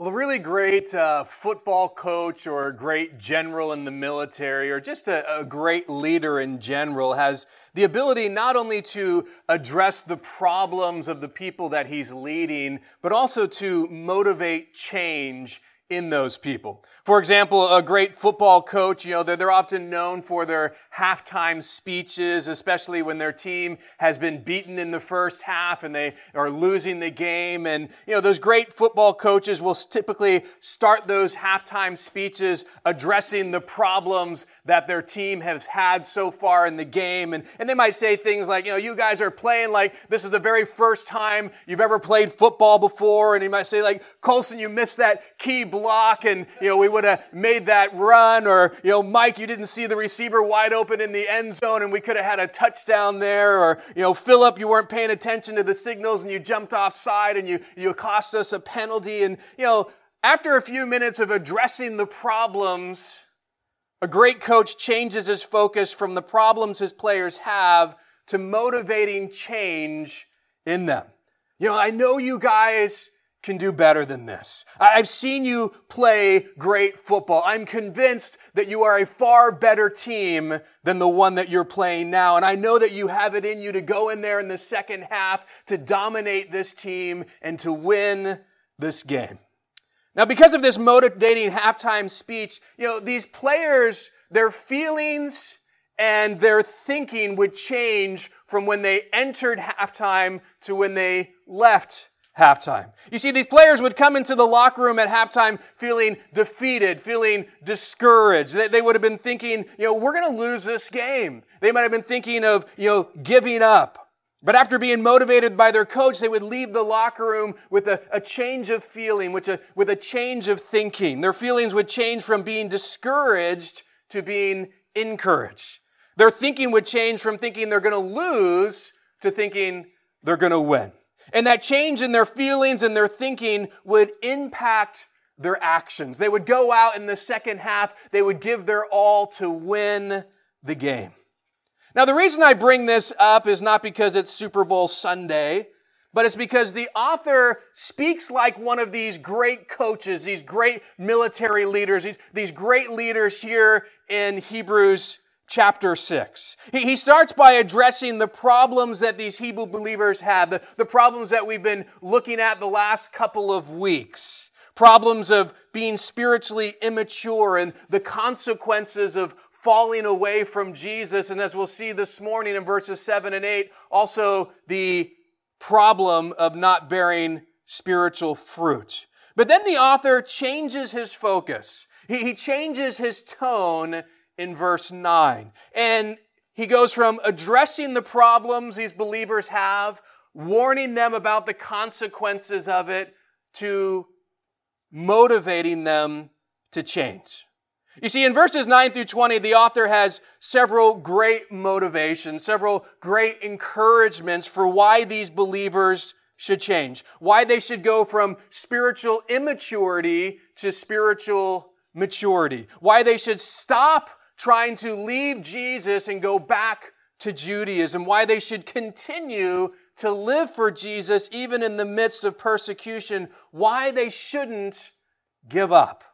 Well, a really great uh, football coach or a great general in the military or just a, a, great leader in general has the ability not only to address the problems of the people that he's leading, but also to motivate change in those people. For example, a great football coach, you know, they're, they're, often known for their halftime speeches, especially when their team has been beaten in the first half and they are losing the game. And, you know, those great football coaches will typically start those halftime speeches addressing the problems that their team has had so far in the game. And, and they might say things like, you know, you guys are playing like this is the very first time you've ever played football before. And he might say like, Colson, you missed that key block and, you know, we would have made that run. Or, you know, Mike, you didn't see the receiver wide open in the end zone and we could have had a touchdown there. Or, you know, Philip, you weren't paying attention to the signals and you jumped offside and you, you cost us a penalty. And, you know, after a few minutes of addressing the problems, a great coach changes his focus from the problems his players have to motivating change in them. You know, I know you guys can do better than this. I've seen you play great football. I'm convinced that you are a far better team than the one that you're playing now. And I know that you have it in you to go in there in the second half to dominate this team and to win this game. Now, because of this motivating halftime speech, you know, these players, their feelings and their thinking would change from when they entered halftime to when they left halftime. You see, these players would come into the locker room at halftime feeling defeated, feeling discouraged. They, they would have been thinking, you know, we're going to lose this game. They might have been thinking of, you know, giving up. But after being motivated by their coach, they would leave the locker room with a, a change of feeling, which a, with a change of thinking. Their feelings would change from being discouraged to being encouraged. Their thinking would change from thinking they're going to lose to thinking they're going to win. And that change in their feelings and their thinking would impact their actions. They would go out in the second half, they would give their all to win the game. Now, the reason I bring this up is not because it's Super Bowl Sunday, but it's because the author speaks like one of these great coaches, these great military leaders, these, these great leaders here in Hebrews chapter 6. He, starts by addressing the problems that these Hebrew believers had, the, the problems that we've been looking at the last couple of weeks. Problems of being spiritually immature and the consequences of falling away from Jesus. And as we'll see this morning in verses 7 and 8, also the problem of not bearing spiritual fruit. But then the author changes his focus. He, he changes his tone in verse 9. And he goes from addressing the problems these believers have, warning them about the consequences of it, to motivating them to change. You see, in verses 9 through 20, the author has several great motivations, several great encouragements for why these believers should change, why they should go from spiritual immaturity to spiritual maturity, why they should stop trying to leave Jesus and go back to Judaism, why they should continue to live for Jesus even in the midst of persecution, why they shouldn't give up.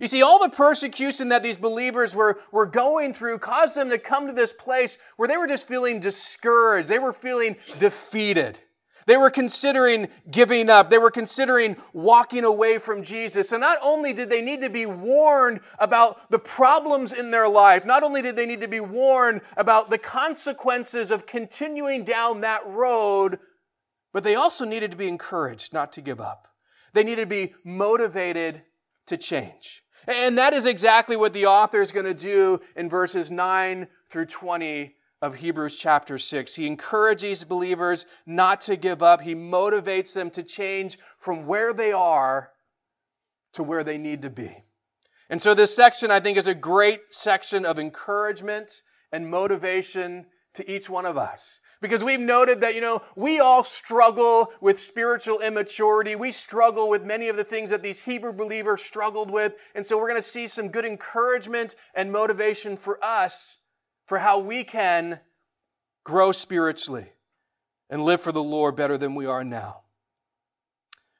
You see, all the persecution that these believers were, were going through caused them to come to this place where they were just feeling discouraged. They were feeling defeated. They were considering giving up. They were considering walking away from Jesus. And not only did they need to be warned about the problems in their life, not only did they need to be warned about the consequences of continuing down that road, but they also needed to be encouraged not to give up. They needed to be motivated to change. And that is exactly what the author is going to do in verses 9 through 20 of Hebrews chapter 6. He encourages believers not to give up. He motivates them to change from where they are to where they need to be. And so this section, I think, is a great section of encouragement and motivation to each one of us. Because we've noted that, you know, we all struggle with spiritual immaturity. We struggle with many of the things that these Hebrew believers struggled with. And so we're going to see some good encouragement and motivation for us for how we can grow spiritually and live for the Lord better than we are now.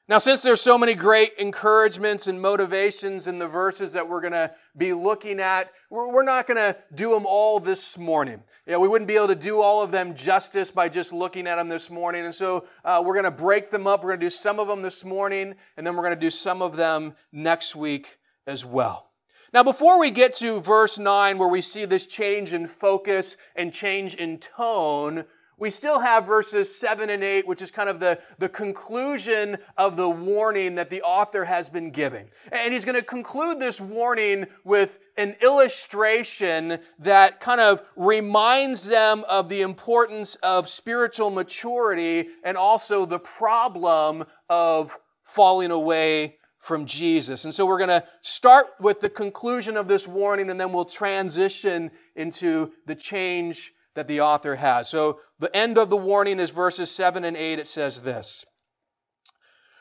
Now, since there's so many great encouragements and motivations in the verses that we're going to be looking at, we're, not going to do them all this morning. Know, we wouldn't be able to do all of them justice by just looking at them this morning. And so uh, we're going to break them up. We're going to do some of them this morning, and then we're going to do some of them next week as well. Now, before we get to verse 9, where we see this change in focus and change in tone, we still have verses 7 and 8, which is kind of the, the conclusion of the warning that the author has been giving. And he's going to conclude this warning with an illustration that kind of reminds them of the importance of spiritual maturity and also the problem of falling away from Jesus. And so we're going to start with the conclusion of this warning and then we'll transition into the change that the author has. So the end of the warning is verses 7 and 8. It says this.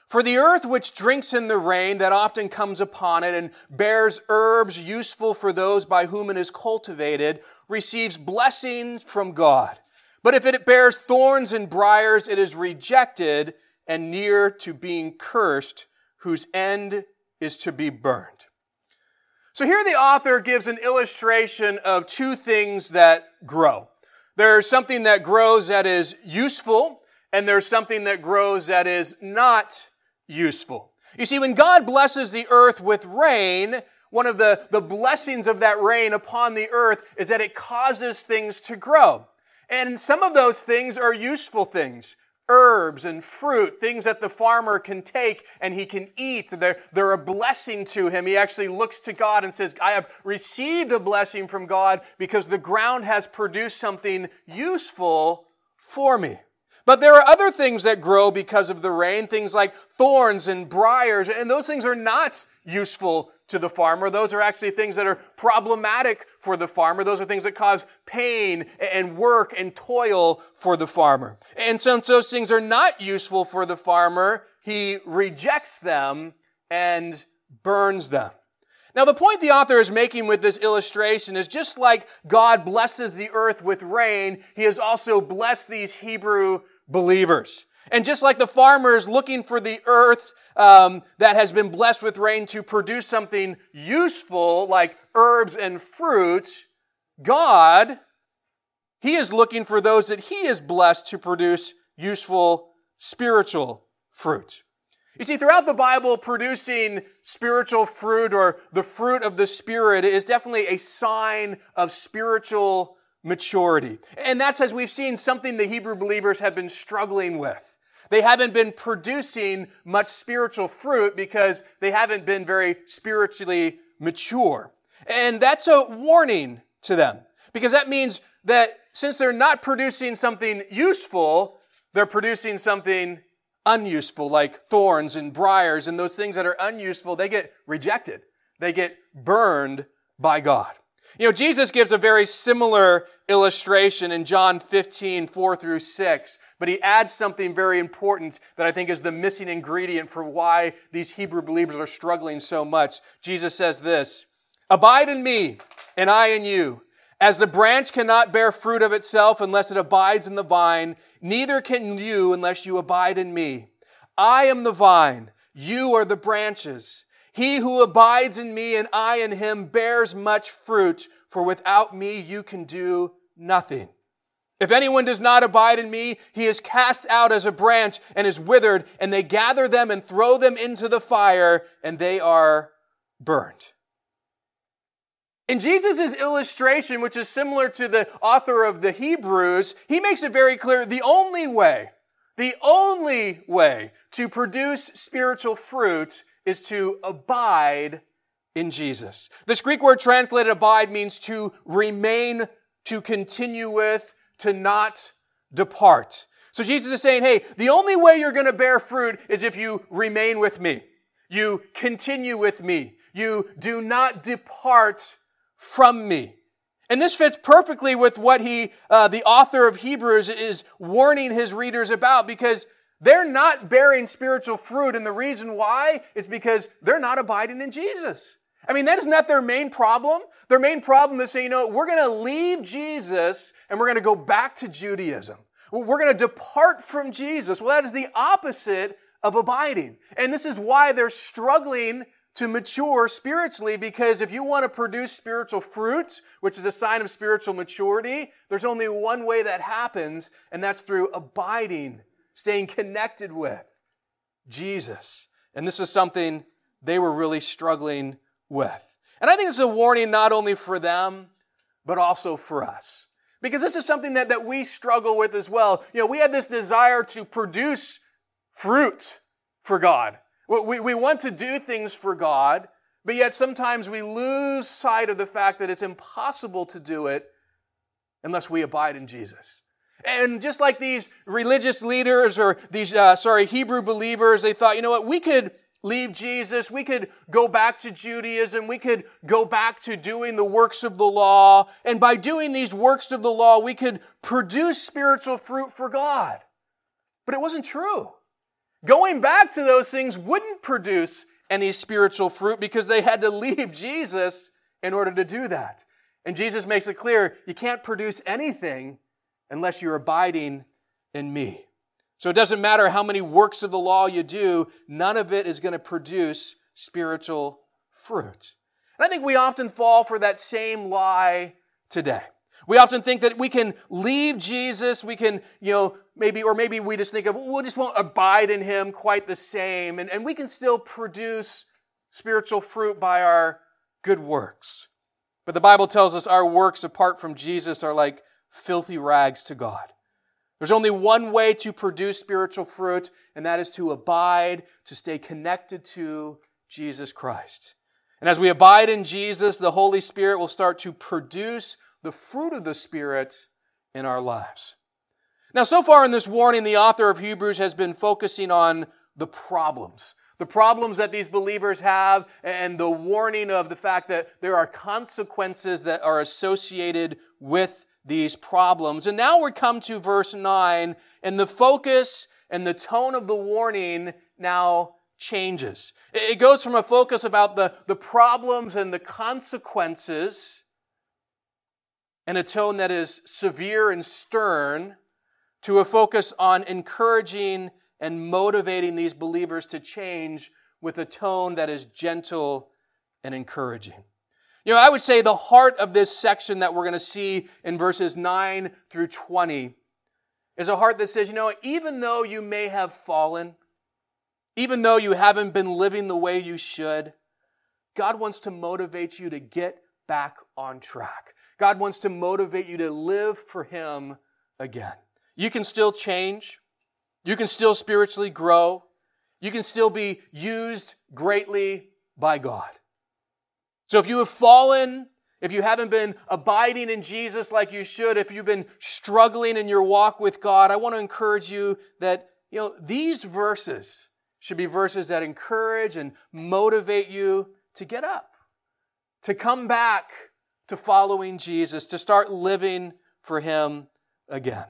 For the earth which drinks in the rain that often comes upon it and bears herbs useful for those by whom it is cultivated receives blessings from God. But if it bears thorns and briers, it is rejected and near to being cursed, whose end is to be burned. So here the author gives an illustration of two things that grow. There's something that grows that is useful, and there's something that grows that is not useful. You see, when God blesses the earth with rain, one of the, the blessings of that rain upon the earth is that it causes things to grow. And some of those things are useful things herbs and fruit, things that the farmer can take and he can eat. They're, they're a blessing to him. He actually looks to God and says, I have received a blessing from God because the ground has produced something useful for me. But there are other things that grow because of the rain, things like thorns and briars, and those things are not useful to the farmer. Those are actually things that are problematic for the farmer. Those are things that cause pain and work and toil for the farmer. And since those things are not useful for the farmer, he rejects them and burns them. Now, the point the author is making with this illustration is just like God blesses the earth with rain, he has also blessed these Hebrew believers. And just like the farmers looking for the earth um, that has been blessed with rain to produce something useful like herbs and fruit, God, He is looking for those that He is blessed to produce useful spiritual fruit. You see, throughout the Bible, producing spiritual fruit or the fruit of the Spirit is definitely a sign of spiritual maturity. And that's, as we've seen, something the Hebrew believers have been struggling with. They haven't been producing much spiritual fruit because they haven't been very spiritually mature. And that's a warning to them because that means that since they're not producing something useful, they're producing something unuseful like thorns and briars and those things that are unuseful, they get rejected. They get burned by God. You know, Jesus gives a very similar illustration in John 15, 4 through 6, but he adds something very important that I think is the missing ingredient for why these Hebrew believers are struggling so much. Jesus says this Abide in me, and I in you. As the branch cannot bear fruit of itself unless it abides in the vine, neither can you unless you abide in me. I am the vine, you are the branches. He who abides in me and I in him bears much fruit, for without me you can do nothing. If anyone does not abide in me, he is cast out as a branch and is withered, and they gather them and throw them into the fire, and they are burned. In Jesus' illustration, which is similar to the author of the Hebrews, he makes it very clear the only way, the only way to produce spiritual fruit is to abide in Jesus. This Greek word translated abide means to remain, to continue with, to not depart. So Jesus is saying, hey, the only way you're going to bear fruit is if you remain with me. You continue with me. You do not depart from me. And this fits perfectly with what he, uh, the author of Hebrews, is warning his readers about because they're not bearing spiritual fruit, and the reason why is because they're not abiding in Jesus. I mean, that is not their main problem. Their main problem is saying, you know, we're going to leave Jesus and we're going to go back to Judaism. We're going to depart from Jesus. Well, that is the opposite of abiding. And this is why they're struggling to mature spiritually because if you want to produce spiritual fruit, which is a sign of spiritual maturity, there's only one way that happens, and that's through abiding, staying connected with Jesus. And this was something they were really struggling with. And I think it's a warning not only for them, but also for us. Because this is something that, that we struggle with as well. You know, we have this desire to produce fruit for God. We, we want to do things for God, but yet sometimes we lose sight of the fact that it's impossible to do it unless we abide in Jesus. And just like these religious leaders or these, uh, sorry, Hebrew believers, they thought, you know what, we could leave Jesus, we could go back to Judaism, we could go back to doing the works of the law, and by doing these works of the law, we could produce spiritual fruit for God. But it wasn't true. Going back to those things wouldn't produce any spiritual fruit because they had to leave Jesus in order to do that. And Jesus makes it clear you can't produce anything unless you're abiding in me. So it doesn't matter how many works of the law you do, none of it is going to produce spiritual fruit. And I think we often fall for that same lie today. We often think that we can leave Jesus, we can, you know, maybe, or maybe we just think of, we just won't abide in him quite the same, and, and we can still produce spiritual fruit by our good works. But the Bible tells us our works apart from Jesus are like filthy rags to God. There's only one way to produce spiritual fruit, and that is to abide, to stay connected to Jesus Christ. And as we abide in Jesus, the Holy Spirit will start to produce the fruit of the Spirit in our lives. Now, so far in this warning, the author of Hebrews has been focusing on the problems. The problems that these believers have, and the warning of the fact that there are consequences that are associated with these problems. And now we come to verse 9, and the focus and the tone of the warning now changes. It goes from a focus about the, the problems and the consequences and a tone that is severe and stern to a focus on encouraging and motivating these believers to change with a tone that is gentle and encouraging. You know, I would say the heart of this section that we're going to see in verses 9 through 20 is a heart that says, you know, even though you may have fallen, even though you haven't been living the way you should, God wants to motivate you to get back on track. God wants to motivate you to live for Him again. You can still change. You can still spiritually grow. You can still be used greatly by God. So if you have fallen, if you haven't been abiding in Jesus like you should, if you've been struggling in your walk with God, I want to encourage you that, you know, these verses should be verses that encourage and motivate you to get up, to come back to following Jesus, to start living for Him again.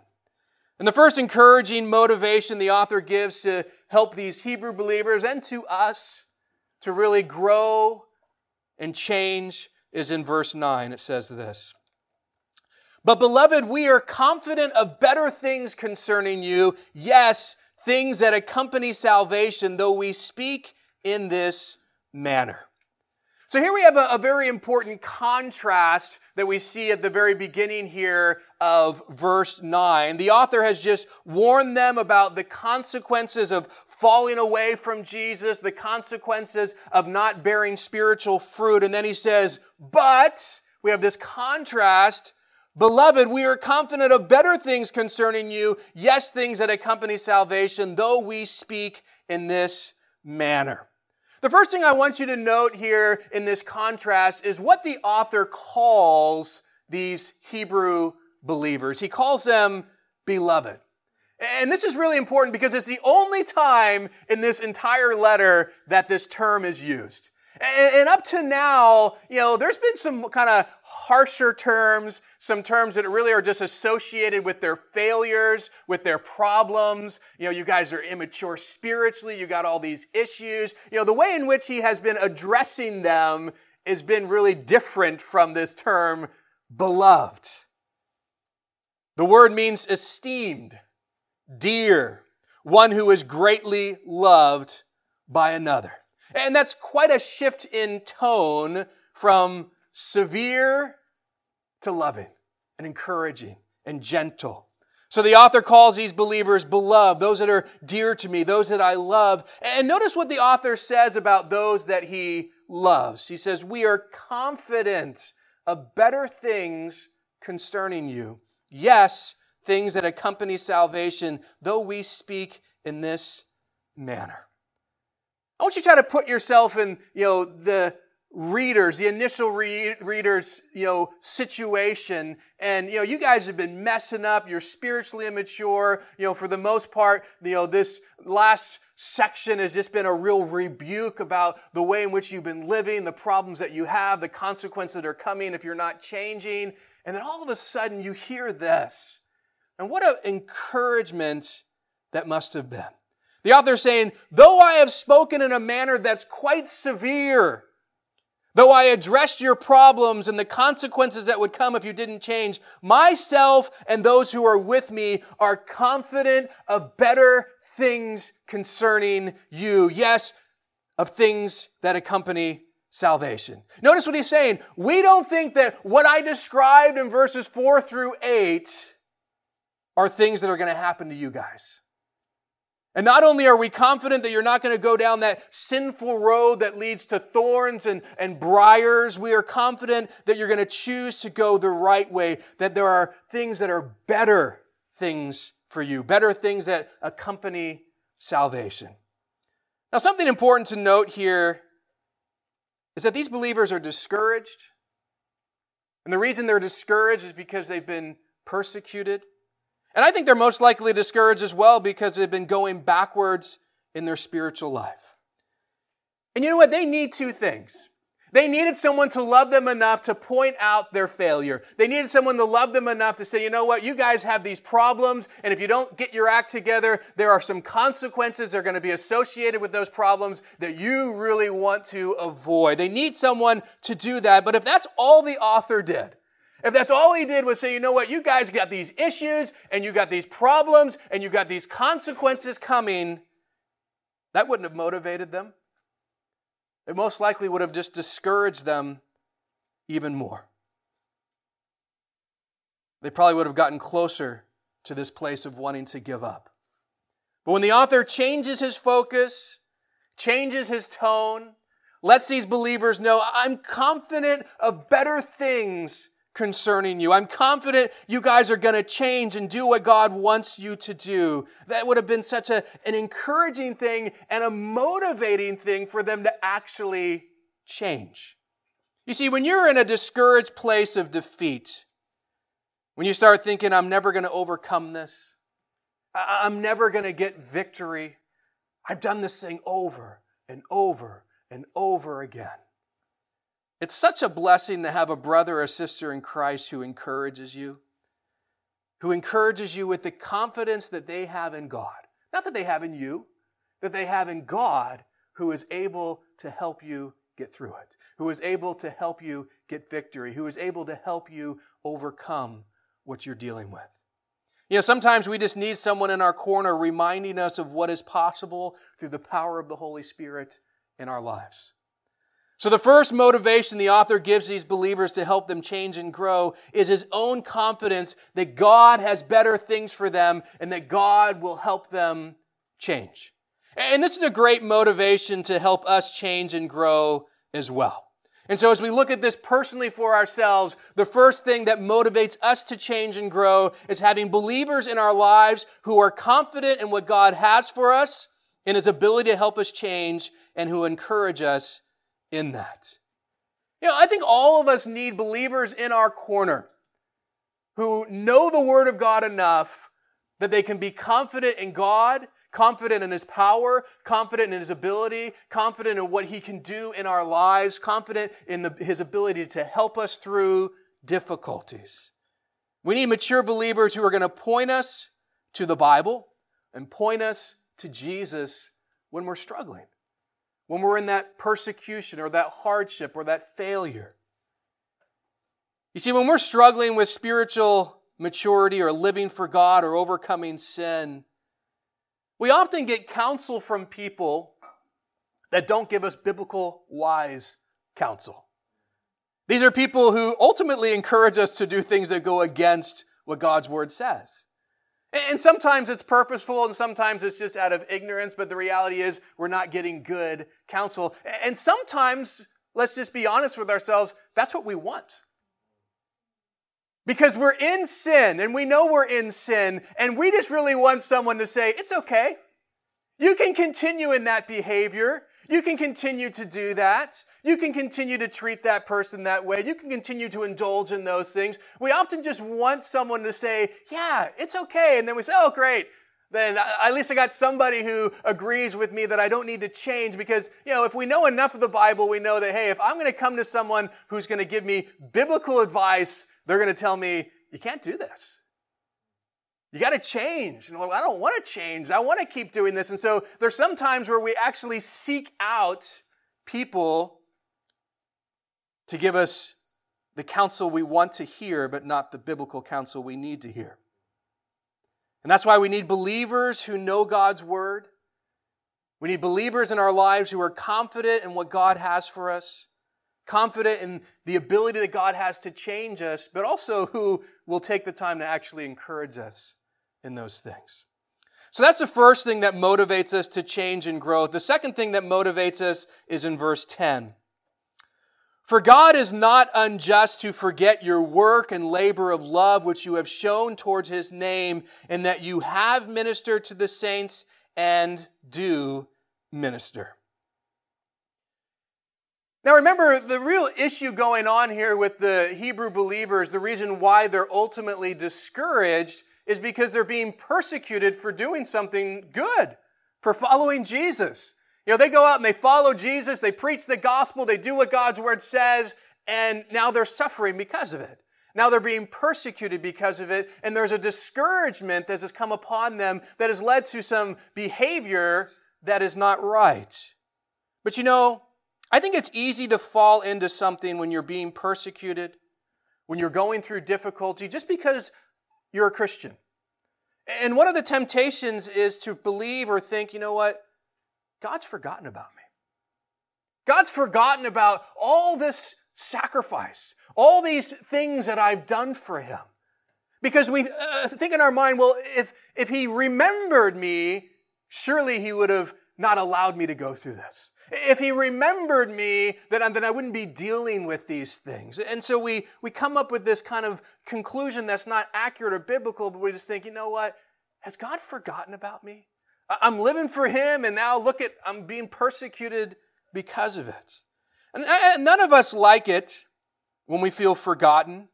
And the first encouraging motivation the author gives to help these Hebrew believers and to us to really grow and change is in verse 9. It says this But, beloved, we are confident of better things concerning you. Yes, things that accompany salvation, though we speak in this manner. So here we have a, a, very important contrast that we see at the very beginning here of verse 9. The author has just warned them about the consequences of falling away from Jesus, the consequences of not bearing spiritual fruit. And then he says, but we have this contrast. Beloved, we are confident of better things concerning you. Yes, things that accompany salvation, though we speak in this manner. The first thing I want you to note here in this contrast is what the author calls these Hebrew believers. He calls them beloved. And this is really important because it's the only time in this entire letter that this term is used. And, up to now, you know, there's been some kind of harsher terms, some terms that really are just associated with their failures, with their problems. You know, you guys are immature spiritually, you got all these issues. You know, the way in which he has been addressing them has been really different from this term, beloved. The word means esteemed, dear, one who is greatly loved by another. And that's quite a shift in tone from severe to loving and encouraging and gentle. So the author calls these believers beloved, those that are dear to me, those that I love. And notice what the author says about those that he loves. He says, We are confident of better things concerning you. Yes, things that accompany salvation, though we speak in this manner. I want you to try to put yourself in, you know, the readers, the initial re- readers, you know, situation. And, you know, you guys have been messing up. You're spiritually immature. You know, for the most part, you know, this last section has just been a real rebuke about the way in which you've been living, the problems that you have, the consequences that are coming if you're not changing. And then all of a sudden you hear this. And what an encouragement that must have been. The author is saying, though I have spoken in a manner that's quite severe, Though I addressed your problems and the consequences that would come if you didn't change, myself and those who are with me are confident of better things concerning you. Yes, of things that accompany salvation. Notice what he's saying. We don't think that what I described in verses 4 through 8 are things that are going to happen to you guys. And not only are we confident that you're not going to go down that sinful road that leads to thorns and, and briars, we are confident that you're going to choose to go the right way, that there are things that are better things for you, better things that accompany salvation. Now, something important to note here is that these believers are discouraged. And the reason they're discouraged is because they've been persecuted. And I think they're most likely discouraged as well because they've been going backwards in their spiritual life. And you know what? They need two things. They needed someone to love them enough to point out their failure. They needed someone to love them enough to say, you know what, you guys have these problems, and if you don't get your act together, there are some consequences that are going to be associated with those problems that you really want to avoid. They need someone to do that, but if that's all the author did, if that's all he did was say, you know what, you guys got these issues and you got these problems and you got these consequences coming, that wouldn't have motivated them. It most likely would have just discouraged them even more. They probably would have gotten closer to this place of wanting to give up. But when the author changes his focus, changes his tone, lets these believers know, I'm confident of better things concerning you. I'm confident you guys are going to change and do what God wants you to do. That would have been such a, an encouraging thing and a motivating thing for them to actually change. You see, when you're in a discouraged place of defeat, when you start thinking, I'm never going to overcome this, I'm never going to get victory, I've done this thing over and over and over again. It's such a blessing to have a brother or sister in Christ who encourages you, who encourages you with the confidence that they have in God. Not that they have in you, that they have in God who is able to help you get through it, who is able to help you get victory, who is able to help you overcome what you're dealing with. You know, sometimes we just need someone in our corner reminding us of what is possible through the power of the Holy Spirit in our lives. So, the first motivation the author gives these believers to help them change and grow is his own confidence that God has better things for them and that God will help them change. And this is a great motivation to help us change and grow as well. And so, as we look at this personally for ourselves, the first thing that motivates us to change and grow is having believers in our lives who are confident in what God has for us and his ability to help us change and who encourage us in that. You know, I think all of us need believers in our corner who know the Word of God enough that they can be confident in God, confident in His power, confident in His ability, confident in what He can do in our lives, confident in the, His ability to help us through difficulties. We need mature believers who are going to point us to the Bible and point us to Jesus when we're struggling when we're in that persecution or that hardship or that failure. You see, when we're struggling with spiritual maturity or living for God or overcoming sin, We often get counsel from people that don't give us biblical wise counsel. These are people who ultimately encourage us to do things that go against what God's word says. And sometimes it's purposeful and sometimes it's just out of ignorance, but the reality is we're not getting good counsel. And sometimes, let's just be honest with ourselves, that's what we want. Because we're in sin and we know we're in sin, and we just really want someone to say, It's okay. You can continue in that behavior. You can continue to do that. You can continue to treat that person that way. You can continue to indulge in those things. We often just want someone to say, yeah, it's okay. And then we say, oh, great. Then at least I got somebody who agrees with me that I don't need to change because, you know, if we know enough of the Bible, we know that, hey, if I'm going to come to someone who's going to give me biblical advice, they're going to tell me, you can't do this. You got to change. And well, I don't want to change. I want to keep doing this. And so there's some times where we actually seek out people to give us the counsel we want to hear, but not the biblical counsel we need to hear. And that's why we need believers who know God's word. We need believers in our lives who are confident in what God has for us, confident in the ability that God has to change us, but also who will take the time to actually encourage us in those things. So that's the first thing that motivates us to change and growth. The second thing that motivates us is in verse 10. For God is not unjust to forget your work and labor of love which you have shown towards his name, and that you have ministered to the saints and do minister. Now remember, the real issue going on here with the Hebrew believers, the reason why they're ultimately discouraged, is because they're being persecuted for doing something good, for following Jesus. You know, they go out and they follow Jesus, they preach the gospel, they do what God's word says, and now they're suffering because of it. Now they're being persecuted because of it, and there's a discouragement that has come upon them that has led to some behavior that is not right. But you know, I think it's easy to fall into something when you're being persecuted, when you're going through difficulty, just because you're a Christian. And one of the temptations is to believe or think, you know what? God's forgotten about me. God's forgotten about all this sacrifice, all these things that I've done for him. Because we uh, think in our mind, well, if, if he remembered me, surely he would have not allowed me to go through this. If he remembered me, then, then I wouldn't be dealing with these things. And so we, we come up with this kind of conclusion that's not accurate or biblical, but we just think, you know what? Has God forgotten about me? I'm living for him, and now look at, I'm being persecuted because of it. And, and none of us like it when we feel forgotten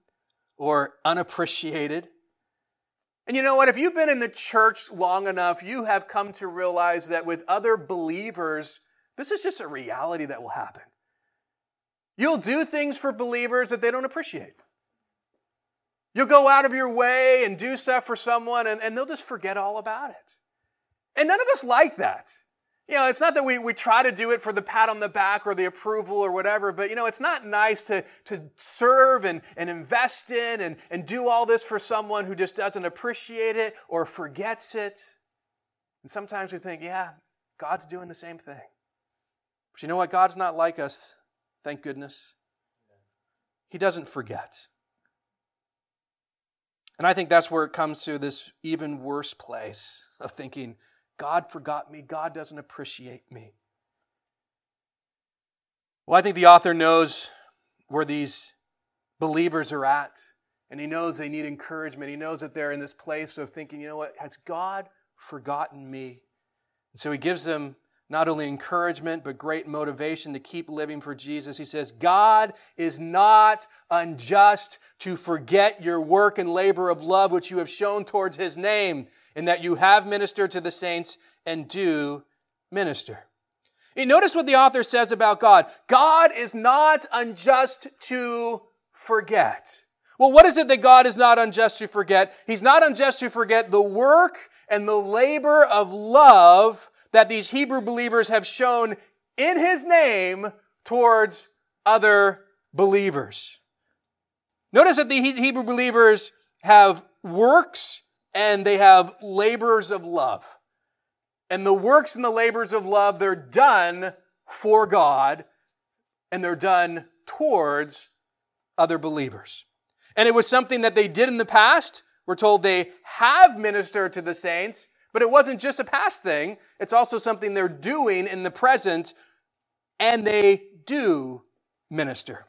or unappreciated. And you know what? If you've been in the church long enough, you have come to realize that with other believers, this is just a reality that will happen. You'll do things for believers that they don't appreciate. You'll go out of your way and do stuff for someone, and, and they'll just forget all about it. And none of us like that. You know, it's not that we, we try to do it for the pat on the back or the approval or whatever, but you know, it's not nice to, to serve and, and invest in and, and do all this for someone who just doesn't appreciate it or forgets it. And sometimes we think, yeah, God's doing the same thing. But you know what? God's not like us, thank goodness. He doesn't forget. And I think that's where it comes to this even worse place of thinking, God forgot me, God doesn't appreciate me. Well, I think the author knows where these believers are at, and he knows they need encouragement. He knows that they're in this place of thinking, you know what, has God forgotten me? And so he gives them not only encouragement, but great motivation to keep living for Jesus. He says, God is not unjust to forget your work and labor of love which you have shown towards his name, in that you have ministered to the saints and do minister. You notice what the author says about God. God is not unjust to forget. Well, what is it that God is not unjust to forget? He's not unjust to forget the work and the labor of love that these Hebrew believers have shown in his name towards other believers. Notice that the Hebrew believers have works and they have labors of love. And the works and the labors of love, they're done for God and they're done towards other believers. And it was something that they did in the past. We're told they have ministered to the saints, but it wasn't just a past thing. It's also something they're doing in the present, and they do minister.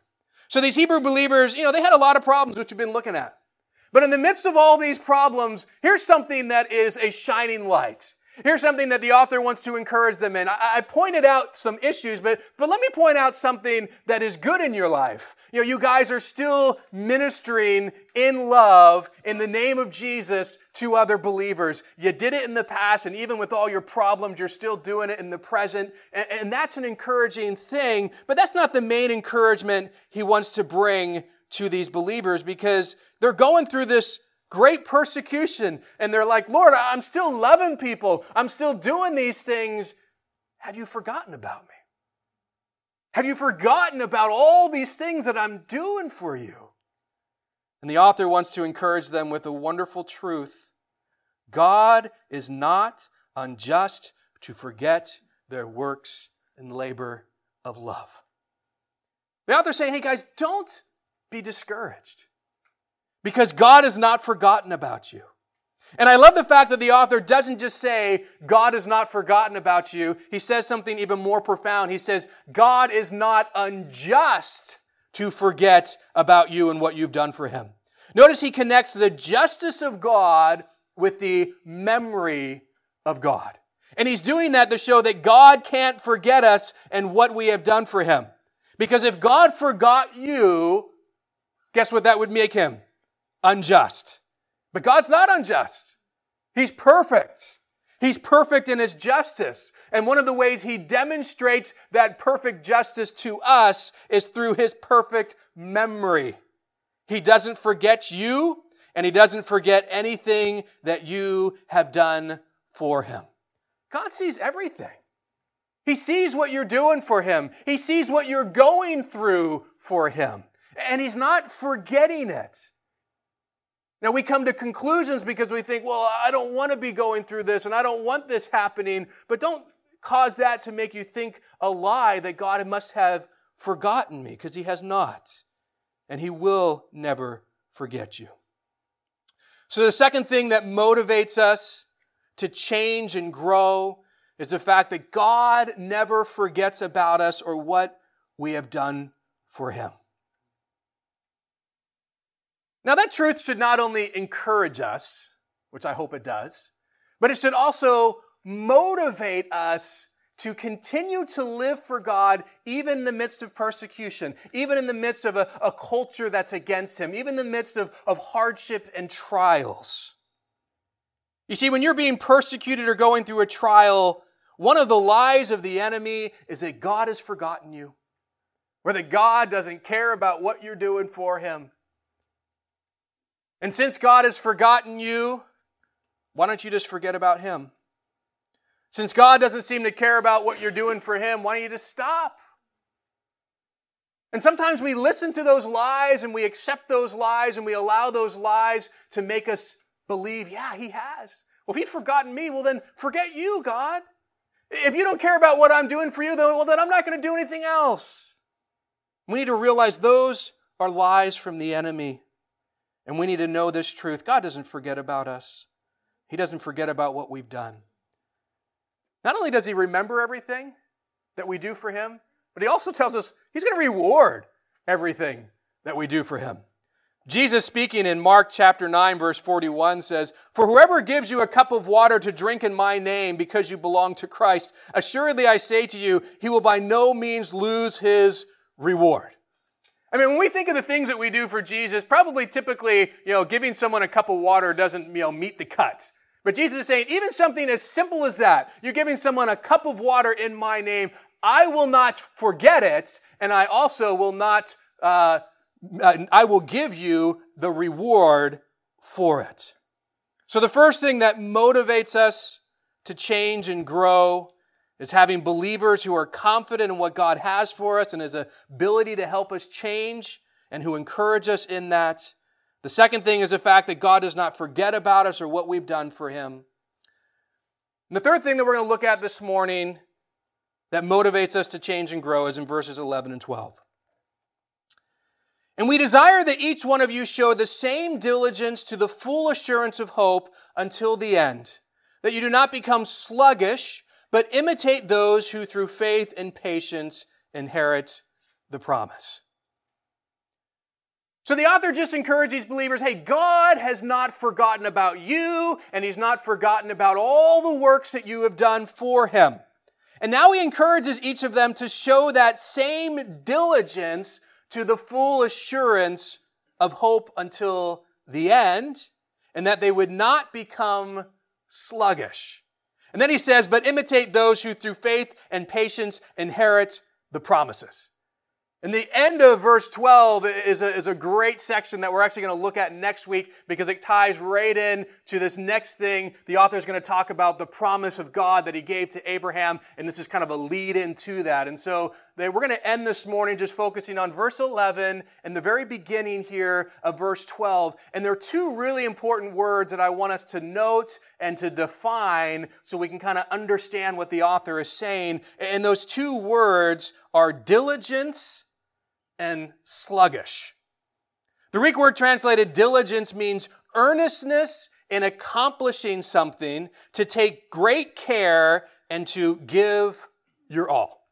So these Hebrew believers, you know, they had a lot of problems, which we've been looking at. But in the midst of all these problems, here's something that is a shining light. Here's something that the author wants to encourage them in. I, I, pointed out some issues, but, but let me point out something that is good in your life. You know, you guys are still ministering in love in the name of Jesus to other believers. You did it in the past, and even with all your problems, you're still doing it in the present. And, and that's an encouraging thing, but that's not the main encouragement he wants to bring to these believers because they're going through this great persecution. And they're like, Lord, I'm still loving people. I'm still doing these things. Have you forgotten about me? Have you forgotten about all these things that I'm doing for you? And the author wants to encourage them with a wonderful truth God is not unjust to forget their works and labor of love. The author's saying, hey guys, don't be discouraged because God has not forgotten about you. And I love the fact that the author doesn't just say, God has not forgotten about you. He says something even more profound. He says, God is not unjust to forget about you and what you've done for him. Notice he connects the justice of God with the memory of God. And he's doing that to show that God can't forget us and what we have done for him. Because if God forgot you, guess what that would make him? unjust. But God's not unjust. He's perfect. He's perfect in his justice. And one of the ways he demonstrates that perfect justice to us is through his perfect memory. He doesn't forget you, and he doesn't forget anything that you have done for him. God sees everything. He sees what you're doing for him. He sees what you're going through for him. And he's not forgetting it. Now, we come to conclusions because we think, well, I don't want to be going through this and I don't want this happening, but don't cause that to make you think a lie that God must have forgotten me because He has not. And He will never forget you. So, the second thing that motivates us to change and grow is the fact that God never forgets about us or what we have done for Him. Now, that truth should not only encourage us, which I hope it does, but it should also motivate us to continue to live for God even in the midst of persecution, even in the midst of a, a culture that's against Him, even in the midst of, of hardship and trials. You see, when you're being persecuted or going through a trial, one of the lies of the enemy is that God has forgotten you, or that God doesn't care about what you're doing for Him. And since God has forgotten you, why don't you just forget about Him? Since God doesn't seem to care about what you're doing for Him, why don't you just stop? And sometimes we listen to those lies and we accept those lies and we allow those lies to make us believe, yeah, He has. Well, if He's forgotten me, well, then forget you, God. If you don't care about what I'm doing for you, then, well, then I'm not going to do anything else. We need to realize those are lies from the enemy. And we need to know this truth God doesn't forget about us, He doesn't forget about what we've done. Not only does He remember everything that we do for Him, but He also tells us He's going to reward everything that we do for Him. Jesus speaking in Mark chapter 9 verse 41 says, For whoever gives you a cup of water to drink in my name because you belong to Christ, assuredly I say to you, he will by no means lose his reward. I mean, when we think of the things that we do for Jesus, probably typically, you know, giving someone a cup of water doesn't, you know, meet the cut. But Jesus is saying, even something as simple as that, you're giving someone a cup of water in my name, I will not forget it, and I also will not, uh, I will give you the reward for it. So the first thing that motivates us to change and grow is having believers who are confident in what God has for us and his ability to help us change and who encourage us in that. The second thing is the fact that God does not forget about us or what we've done for him. And the third thing that we're going to look at this morning that motivates us to change and grow is in verses 11 and 12. And we desire that each one of you show the same diligence to the full assurance of hope until the end, that you do not become sluggish, but imitate those who through faith and patience inherit the promise. So the author just encourages believers hey, God has not forgotten about you, and He's not forgotten about all the works that you have done for Him. And now He encourages each of them to show that same diligence to the full assurance of hope until the end, and that they would not become sluggish. And then he says, But imitate those who through faith and patience inherit the promises. And the end of verse 12 is a, is a great section that we're actually going to look at next week because it ties right in to this next thing. The author is going to talk about the promise of God that he gave to Abraham, and this is kind of a lead into that. And so they, we're going to end this morning just focusing on verse 11 and the very beginning here of verse 12. And there are two really important words that I want us to note and to define so we can kind of understand what the author is saying. And those two words are diligence and sluggish. The Greek word translated diligence means earnestness in accomplishing something, to take great care, and to give your all.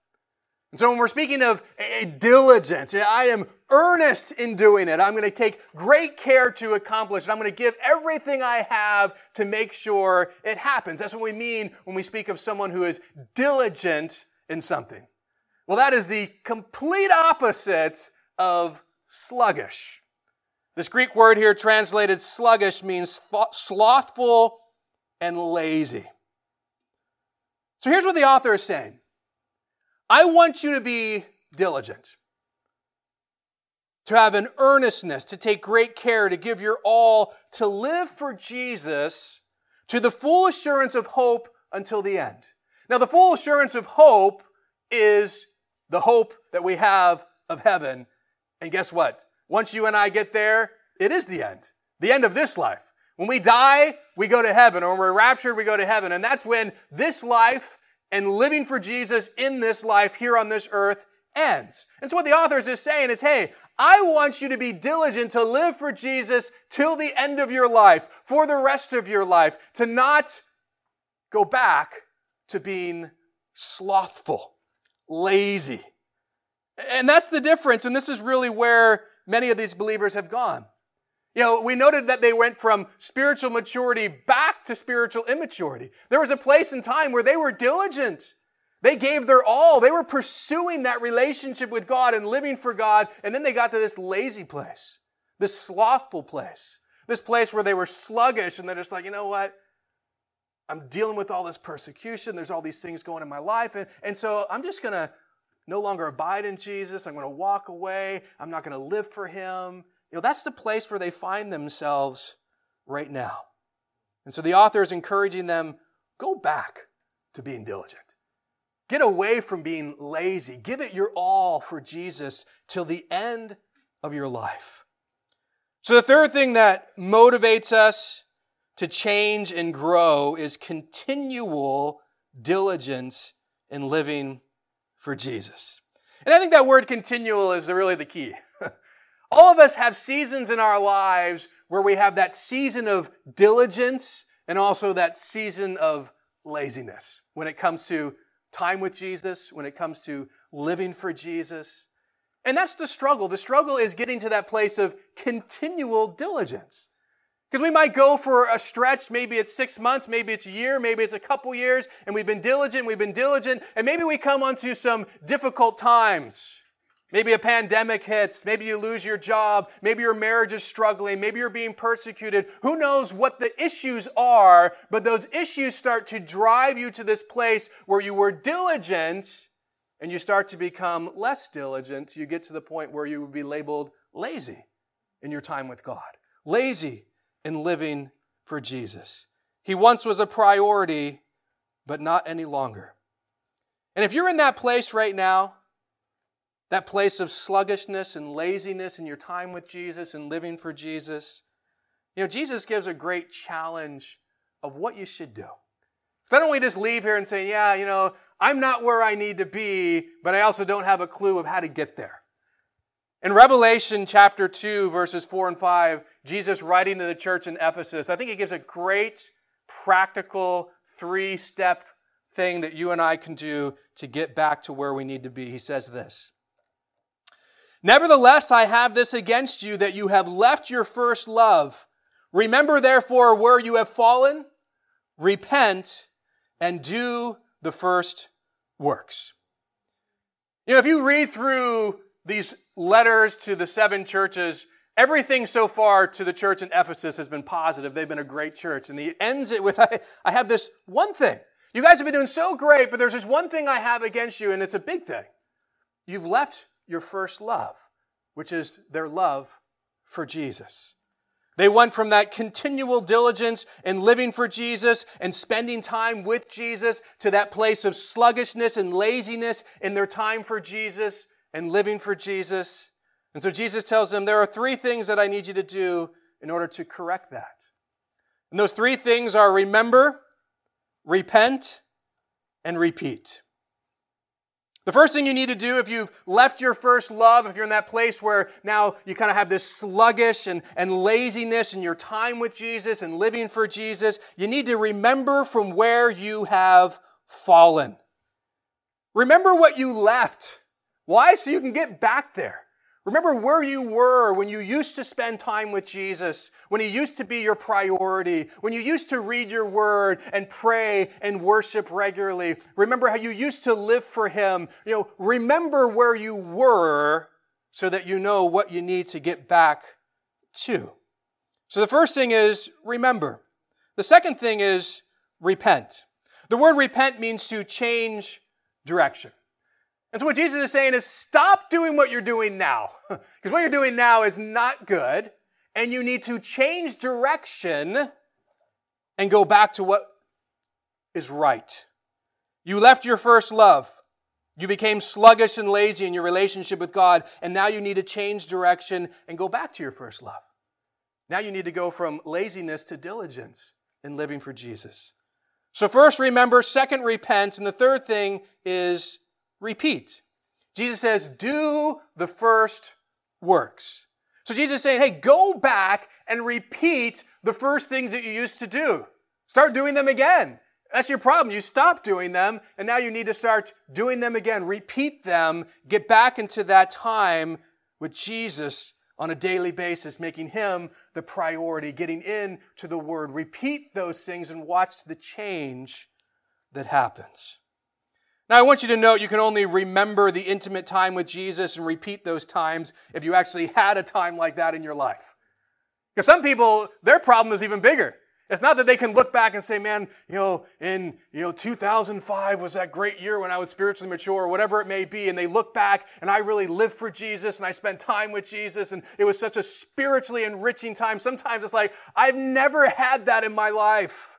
And so when we're speaking of a diligence, eh, I am earnest in doing it. I'm going to take great care to accomplish it. I'm going to give everything I have to make sure it happens. That's what we mean when we speak of someone who is diligent in something. Well, that is the complete opposite of sluggish. This Greek word here translated sluggish means slothful and lazy. So here's what the author is saying I want you to be diligent, to have an earnestness, to take great care, to give your all, to live for Jesus to the full assurance of hope until the end. Now, the full assurance of hope is the hope that we have of heaven. And guess what? Once you and I get there, it is the end. The end of this life. When we die, we go to heaven, or when we're raptured, we go to heaven. And that's when this life and living for Jesus in this life here on this earth ends. And so what the author is just saying is, hey, I want you to be diligent to live for Jesus till the end of your life, for the rest of your life, to not go back to being slothful lazy. And that's the difference. And this is really where many of these believers have gone. You know, we noted that they went from spiritual maturity back to spiritual immaturity. There was a place and time where they were diligent. They gave their all. They were pursuing that relationship with God and living for God. And then they got to this lazy place, this slothful place, this place where they were sluggish and they're just like, you know what? I'm dealing with all this persecution. There's all these things going in my life. And, and so I'm just going to no longer abide in Jesus. I'm going to walk away. I'm not going to live for him. You know, that's the place where they find themselves right now. And so the author is encouraging them go back to being diligent. Get away from being lazy. Give it your all for Jesus till the end of your life. So, the third thing that motivates us to change and grow is continual diligence in living for Jesus. And I think that word continual is really the key. All of us have seasons in our lives where we have that season of diligence and also that season of laziness when it comes to time with Jesus, when it comes to living for Jesus. And that's the struggle. The struggle is getting to that place of continual diligence. Because we might go for a stretch, maybe it's six months, maybe it's a year, maybe it's a couple years, and we've been diligent, we've been diligent, and maybe we come onto some difficult times. Maybe a pandemic hits, maybe you lose your job, maybe your marriage is struggling, maybe you're being persecuted. Who knows what the issues are, but those issues start to drive you to this place where you were diligent and you start to become less diligent. You get to the point where you would be labeled lazy in your time with God. Lazy in living for Jesus. He once was a priority, but not any longer. And if you're in that place right now, that place of sluggishness and laziness in your time with Jesus and living for Jesus, you know, Jesus gives a great challenge of what you should do. So don't to just leave here and say, yeah, you know, I'm not where I need to be, but I also don't have a clue of how to get there. In Revelation chapter 2, verses 4 and 5, Jesus writing to the church in Ephesus, I think he gives a great practical three step thing that you and I can do to get back to where we need to be. He says this Nevertheless, I have this against you that you have left your first love. Remember, therefore, where you have fallen, repent, and do the first works. You know, if you read through these letters to the seven churches, everything so far to the church in Ephesus has been positive. They've been a great church. And he ends it with I, I have this one thing. You guys have been doing so great, but there's this one thing I have against you, and it's a big thing. You've left your first love, which is their love for Jesus. They went from that continual diligence in living for Jesus and spending time with Jesus to that place of sluggishness and laziness in their time for Jesus and living for Jesus. And so Jesus tells them, There are three things that I need you to do in order to correct that. And those three things are remember, repent, and repeat. The first thing you need to do if you've left your first love, if you're in that place where now you kind of have this sluggish and, and laziness in your time with Jesus and living for Jesus, you need to remember from where you have fallen. Remember what you left. Why? So you can get back there. Remember where you were when you used to spend time with Jesus, when He used to be your priority, when you used to read your word and pray and worship regularly. Remember how you used to live for Him. You know, remember where you were so that you know what you need to get back to. So the first thing is remember. The second thing is repent. The word repent means to change direction. And so what Jesus is saying is stop doing what you're doing now. Because what you're doing now is not good. And you need to change direction and go back to what is right. You left your first love. You became sluggish and lazy in your relationship with God. And now you need to change direction and go back to your first love. Now you need to go from laziness to diligence in living for Jesus. So first remember, second repent, and the third thing is repeat. Jesus says, do the first works. So Jesus is saying, hey, go back and repeat the first things that you used to do. Start doing them again. That's your problem. You stopped doing them, and now you need to start doing them again. Repeat them. Get back into that time with Jesus on a daily basis, making Him the priority, getting into the Word. Repeat those things and watch the change that happens. Now, I want you to note you can only remember the intimate time with Jesus and repeat those times if you actually had a time like that in your life. Because some people, their problem is even bigger. It's not that they can look back and say, man, you know, in, you know, 2005 was that great year when I was spiritually mature or whatever it may be. And they look back and I really lived for Jesus and I spent time with Jesus and it was such a spiritually enriching time. Sometimes it's like, I've never had that in my life.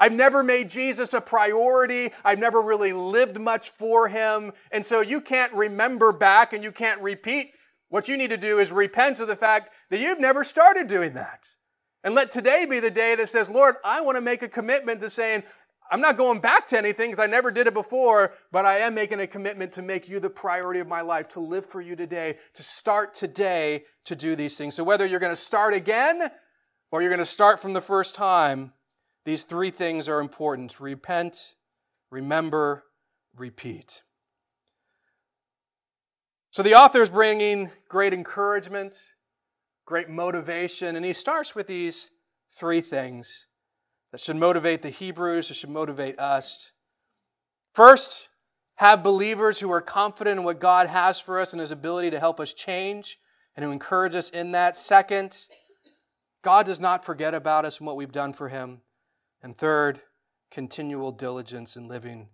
I've never made Jesus a priority. I've never really lived much for him. And so you can't remember back and you can't repeat. What you need to do is repent of the fact that you've never started doing that. And let today be the day that says, Lord, I want to make a commitment to saying, I'm not going back to anything because I never did it before, but I am making a commitment to make you the priority of my life, to live for you today, to start today to do these things. So whether you're going to start again or you're going to start from the first time, these three things are important repent, remember, repeat. So the author is bringing great encouragement, great motivation, and he starts with these three things that should motivate the Hebrews, that should motivate us. First, have believers who are confident in what God has for us and his ability to help us change and who encourage us in that. Second, God does not forget about us and what we've done for him. And third, continual diligence in living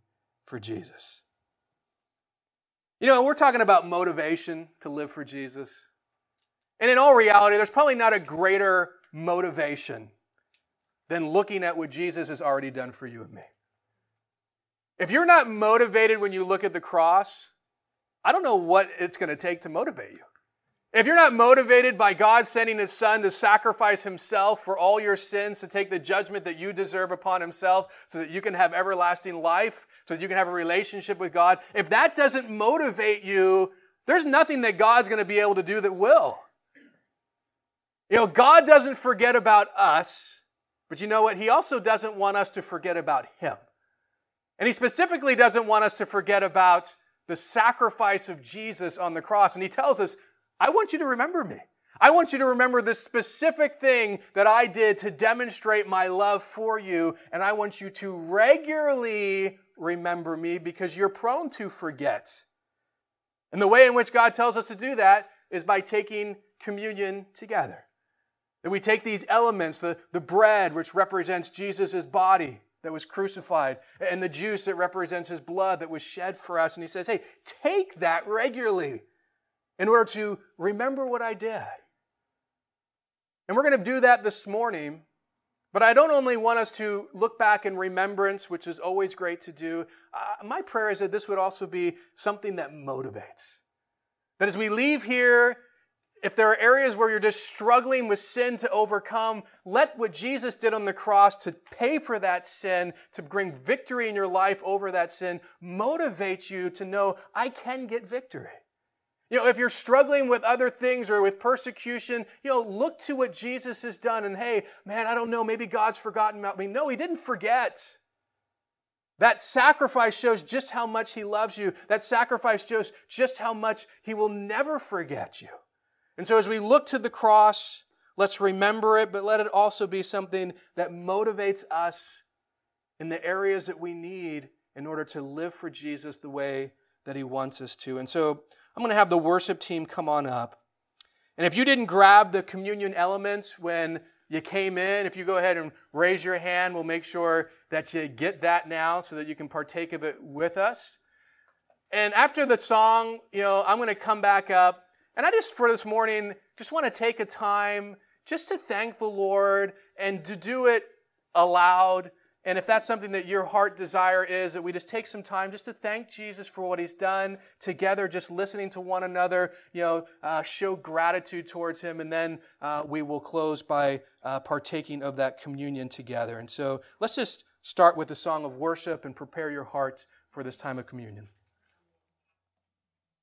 for Jesus. You know, we're talking about motivation to live for Jesus. And in all reality, there's probably not a greater motivation than looking at what Jesus has already done for you and me. If you're not motivated when you look at the cross, I don't know what it's going to take to motivate you. If you're not motivated by God sending his son to sacrifice himself for all your sins, to take the judgment that you deserve upon himself so that you can have everlasting life, so that you can have a relationship with God, if that doesn't motivate you, there's nothing that God's going to be able to do that will. You know, God doesn't forget about us, but you know what? He also doesn't want us to forget about him. And he specifically doesn't want us to forget about the sacrifice of Jesus on the cross. And he tells us, I want you to remember me. I want you to remember this specific thing that I did to demonstrate my love for you. And I want you to regularly remember me because you're prone to forget. And the way in which God tells us to do that is by taking communion together. That we take these elements, the, the bread, which represents Jesus' body, that was crucified, and the juice that represents his blood that was shed for us. And he says, hey, take that regularly in order to remember what I did. And we're going to do that this morning. But I don't only want us to look back in remembrance, which is always great to do. Uh, my prayer is that this would also be something that motivates. That as we leave here if there are areas where you're just struggling with sin to overcome, let what Jesus did on the cross to pay for that sin, to bring victory in your life over that sin, motivate you to know I can get victory. You know, if you're struggling with other things or with persecution, you know, look to what Jesus has done and hey, man, I don't know, maybe God's forgotten about me. No, he didn't forget. That sacrifice shows just how much he loves you. That sacrifice shows just how much he will never forget you. And so as we look to the cross, let's remember it, but let it also be something that motivates us in the areas that we need in order to live for Jesus the way that he wants us to. And so I'm going to have the worship team come on up. And if you didn't grab the communion elements when you came in, if you go ahead and raise your hand, we'll make sure that you get that now so that you can partake of it with us. And after the song, you know, I'm going to come back up and I just, for this morning, just want to take a time just to thank the Lord and to do it aloud. And if that's something that your heart desire is, that we just take some time just to thank Jesus for what he's done together, just listening to one another, you know, uh, show gratitude towards him. And then uh, we will close by uh, partaking of that communion together. And so let's just start with the song of worship and prepare your heart for this time of communion.